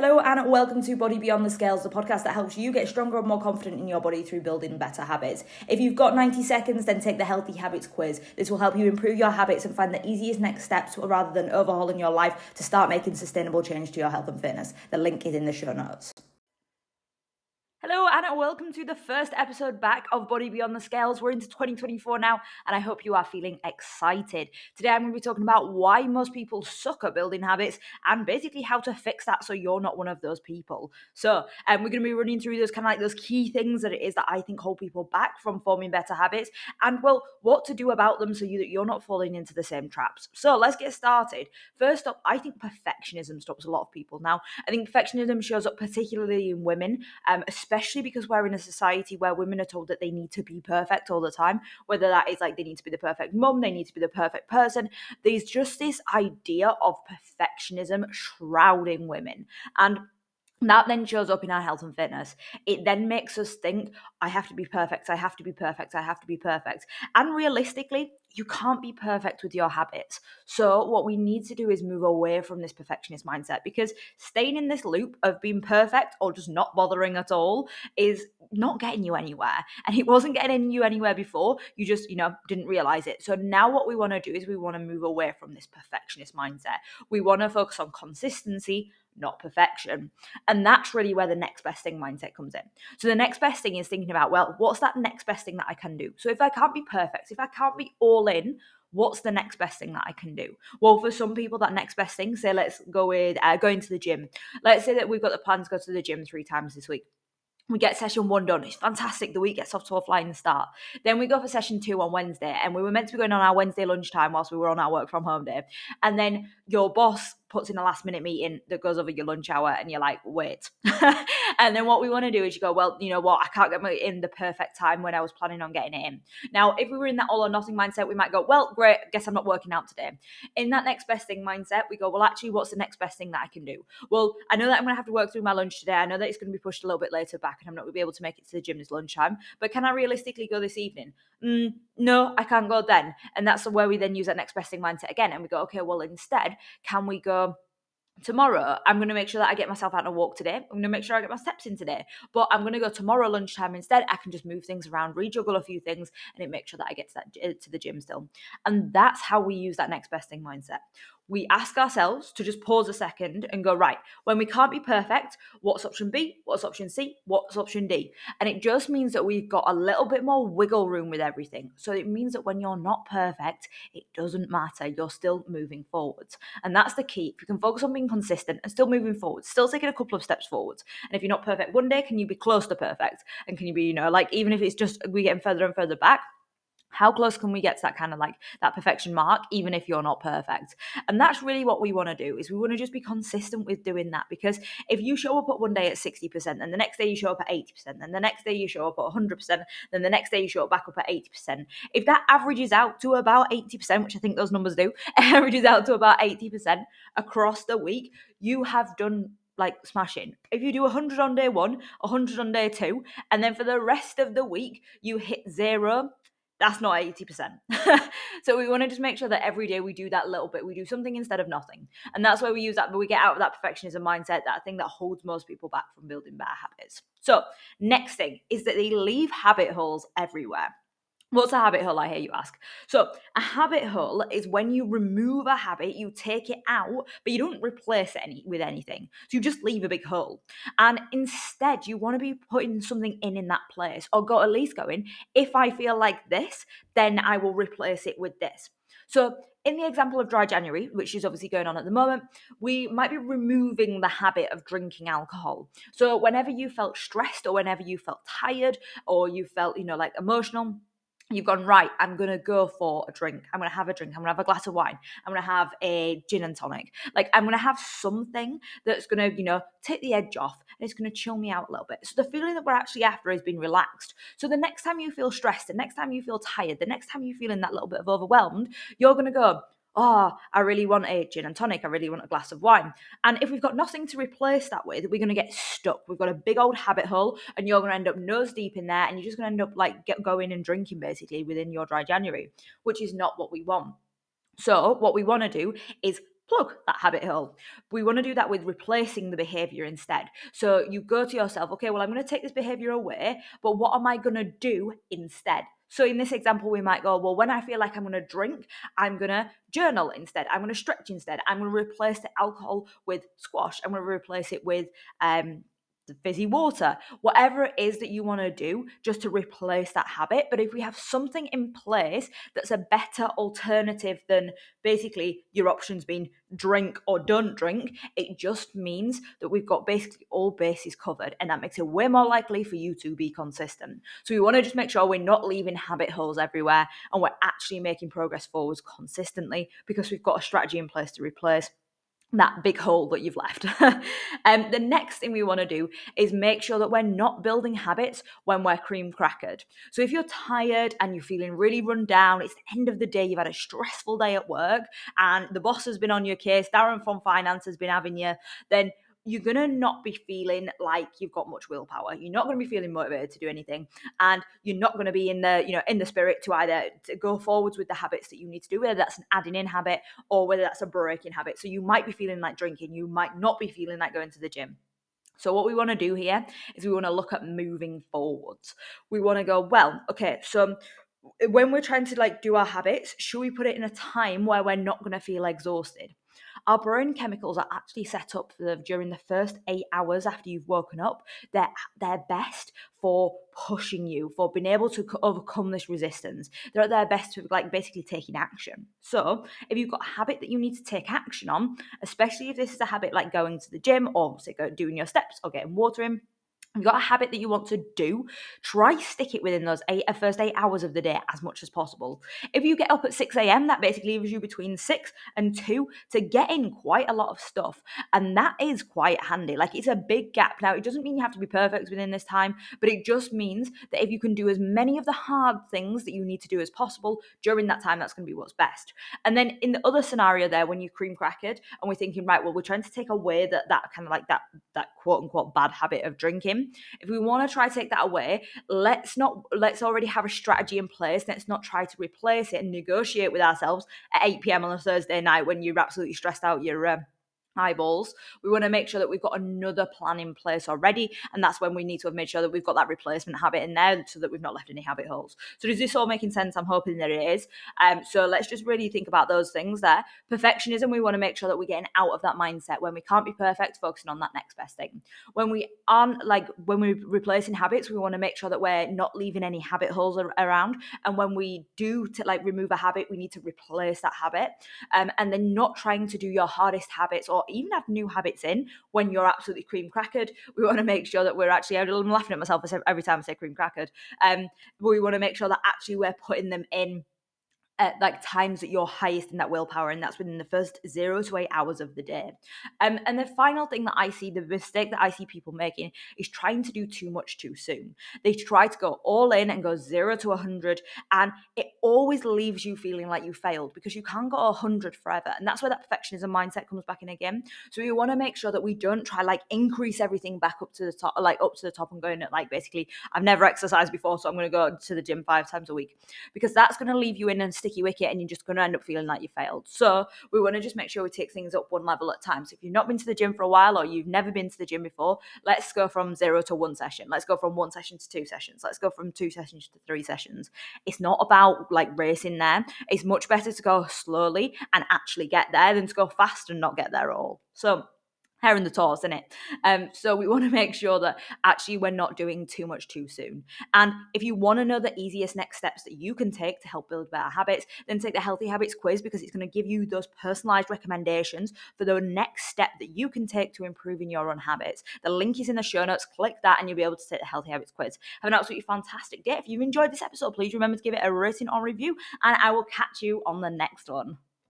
Hello and welcome to Body Beyond the Scales, the podcast that helps you get stronger and more confident in your body through building better habits. If you've got 90 seconds, then take the Healthy Habits quiz. This will help you improve your habits and find the easiest next steps rather than overhauling your life to start making sustainable change to your health and fitness. The link is in the show notes. Hello and welcome to the first episode back of Body Beyond the Scales. We're into 2024 now and I hope you are feeling excited. Today I'm going to be talking about why most people suck at building habits and basically how to fix that so you're not one of those people. So, um, we're going to be running through those kind of like those key things that it is that I think hold people back from forming better habits and well, what to do about them so you that you're not falling into the same traps. So, let's get started. First up, I think perfectionism stops a lot of people. Now, I think perfectionism shows up particularly in women, um, especially because we're in a society where women are told that they need to be perfect all the time, whether that is like they need to be the perfect mom, they need to be the perfect person. There's just this idea of perfectionism shrouding women. And that then shows up in our health and fitness. It then makes us think, I have to be perfect, I have to be perfect, I have to be perfect. And realistically, you can't be perfect with your habits. So, what we need to do is move away from this perfectionist mindset because staying in this loop of being perfect or just not bothering at all is not getting you anywhere. And it wasn't getting you anywhere before. You just, you know, didn't realize it. So, now what we want to do is we want to move away from this perfectionist mindset. We want to focus on consistency, not perfection. And that's really where the next best thing mindset comes in. So the next best thing is thinking about, well, what's that next best thing that I can do? So if I can't be perfect, if I can't be all in, what's the next best thing that I can do? Well, for some people, that next best thing, say, let's go with uh, going to the gym. Let's say that we've got the plan to go to the gym three times this week we get session one done. It's fantastic. The week gets off to a flying start. Then we go for session two on Wednesday, and we were meant to be going on our Wednesday lunchtime whilst we were on our work from home day. And then your boss puts in a last minute meeting that goes over your lunch hour and you're like, wait. and then what we want to do is you go, well, you know what, I can't get in the perfect time when I was planning on getting it in. Now, if we were in that all or nothing mindset, we might go, well, great, guess I'm not working out today. In that next best thing mindset, we go, well, actually, what's the next best thing that I can do? Well, I know that I'm going to have to work through my lunch today. I know that it's going to be pushed a little bit later back and I'm not going to be able to make it to the gym this lunchtime, but can I realistically go this evening? Mm, no, I can't go then. And that's where we then use that next best thing mindset again. And we go, okay, well, instead, can we go tomorrow i'm going to make sure that i get myself out on a walk today. I'm going to make sure i get my steps in today. But i'm going to go tomorrow lunchtime instead. I can just move things around rejuggle a few things and it makes sure that i get to that uh, to the gym still. And that's how we use that next best thing mindset we ask ourselves to just pause a second and go, right, when we can't be perfect, what's option B? What's option C? What's option D? And it just means that we've got a little bit more wiggle room with everything. So it means that when you're not perfect, it doesn't matter. You're still moving forwards. And that's the key. If you can focus on being consistent and still moving forward, still taking a couple of steps forwards. And if you're not perfect one day, can you be close to perfect? And can you be, you know, like even if it's just we getting further and further back, how close can we get to that kind of like that perfection mark even if you're not perfect and that's really what we want to do is we want to just be consistent with doing that because if you show up at one day at 60% and the next day you show up at 80% then the next day you show up at 100% then the next day you show up back up at 80% if that averages out to about 80% which i think those numbers do averages out to about 80% across the week you have done like smashing. If you do 100 on day one, 100 on day two, and then for the rest of the week you hit zero, that's not 80%. so we want to just make sure that every day we do that little bit. We do something instead of nothing. And that's where we use that, but we get out of that perfectionism mindset, that thing that holds most people back from building better habits. So, next thing is that they leave habit holes everywhere. What's a habit hole, I hear you ask? So, a habit hole is when you remove a habit, you take it out, but you don't replace it any, with anything. So, you just leave a big hole. And instead, you want to be putting something in in that place, or go at least going, if I feel like this, then I will replace it with this. So, in the example of dry January, which is obviously going on at the moment, we might be removing the habit of drinking alcohol. So, whenever you felt stressed, or whenever you felt tired, or you felt, you know, like emotional, you've gone right i'm going to go for a drink. I'm going to have a drink. I'm going to have a glass of wine. I'm going to have a gin and tonic. Like i'm going to have something that's going to you know take the edge off and it's going to chill me out a little bit. So the feeling that we're actually after is being relaxed. So the next time you feel stressed the next time you feel tired the next time you're feeling that little bit of overwhelmed you're going to go oh, I really want a gin and tonic, I really want a glass of wine. And if we've got nothing to replace that with, we're going to get stuck. We've got a big old habit hole, and you're going to end up nose deep in there, and you're just going to end up like get going and drinking basically within your dry January, which is not what we want. So, what we want to do is plug that habit hole. We want to do that with replacing the behavior instead. So you go to yourself, okay, well, I'm going to take this behavior away, but what am I going to do instead? So in this example, we might go, well, when I feel like I'm going to drink, I'm going to journal instead. I'm going to stretch instead. I'm going to replace the alcohol with squash. I'm going to replace it with um, fizzy water, whatever it is that you want to do just to replace that habit. But if we have something in place that's a better alternative than basically your options being drink or don't drink, it just means that we've got basically all bases covered. And that makes it way more likely for you to be consistent. So we want to just make sure we're not leaving habit holes everywhere and we're actually making progress forwards consistently because we've got a strategy in place to replace that big hole that you've left. um, the next thing we want to do is make sure that we're not building habits when we're cream crackered. So if you're tired and you're feeling really run down, it's the end of the day, you've had a stressful day at work, and the boss has been on your case, Darren from finance has been having you, then you're going to not be feeling like you've got much willpower. You're not going to be feeling motivated to do anything. And you're not going to be in the, you know, in the spirit to either to go forwards with the habits that you need to do, whether that's an adding in habit or whether that's a breaking habit. So you might be feeling like drinking. You might not be feeling like going to the gym. So, what we want to do here is we want to look at moving forwards. We want to go, well, okay, so when we're trying to like do our habits, should we put it in a time where we're not going to feel exhausted? Our brain chemicals are actually set up for during the first eight hours after you've woken up. They're they're best for pushing you, for being able to overcome this resistance. They're at their best for like basically taking action. So if you've got a habit that you need to take action on, especially if this is a habit like going to the gym or say doing your steps or getting water in you've got a habit that you want to do, try stick it within those eight, uh, first eight hours of the day as much as possible. If you get up at 6 a.m., that basically leaves you between 6 and 2 to get in quite a lot of stuff. And that is quite handy. Like it's a big gap. Now, it doesn't mean you have to be perfect within this time, but it just means that if you can do as many of the hard things that you need to do as possible during that time, that's going to be what's best. And then in the other scenario there, when you cream crackered and we're thinking, right, well, we're trying to take away that, that kind of like that, that quote unquote bad habit of drinking if we want to try to take that away, let's not let's already have a strategy in place. Let's not try to replace it and negotiate with ourselves at 8 p.m. on a Thursday night when you're absolutely stressed out. You're um, eyeballs. We want to make sure that we've got another plan in place already. And that's when we need to have made sure that we've got that replacement habit in there so that we've not left any habit holes. So is this all making sense? I'm hoping that it is. Um, so let's just really think about those things there. Perfectionism, we want to make sure that we're getting out of that mindset when we can't be perfect, focusing on that next best thing. When we aren't like when we're replacing habits, we want to make sure that we're not leaving any habit holes around. And when we do to like remove a habit, we need to replace that habit. Um, and then not trying to do your hardest habits or even add new habits in when you're absolutely cream crackered. We want to make sure that we're actually, I'm laughing at myself every time I say cream crackered. Um, we want to make sure that actually we're putting them in at like times that you're highest in that willpower, and that's within the first zero to eight hours of the day. Um, and the final thing that I see, the mistake that I see people making is trying to do too much too soon. They try to go all in and go zero to a hundred, and it always leaves you feeling like you failed because you can't go a hundred forever. And that's where that perfectionism mindset comes back in again. So we want to make sure that we don't try like increase everything back up to the top, like up to the top and going at like basically, I've never exercised before, so I'm going to go to the gym five times a week because that's going to leave you in and sticky wicket and you're just going to end up feeling like you failed. So we want to just make sure we take things up one level at a time. So if you've not been to the gym for a while or you've never been to the gym before, let's go from zero to one session. Let's go from one session to two sessions. Let's go from two sessions to three sessions. It's not about like racing there. It's much better to go slowly and actually get there than to go fast and not get there at all. So hare and the tortoise, isn't it? Um, so we want to make sure that actually we're not doing too much too soon. And if you want to know the easiest next steps that you can take to help build better habits, then take the Healthy Habits quiz because it's going to give you those personalized recommendations for the next step that you can take to improving your own habits. The link is in the show notes. Click that and you'll be able to take the Healthy Habits quiz. Have an absolutely fantastic day. If you've enjoyed this episode, please remember to give it a rating or review, and I will catch you on the next one.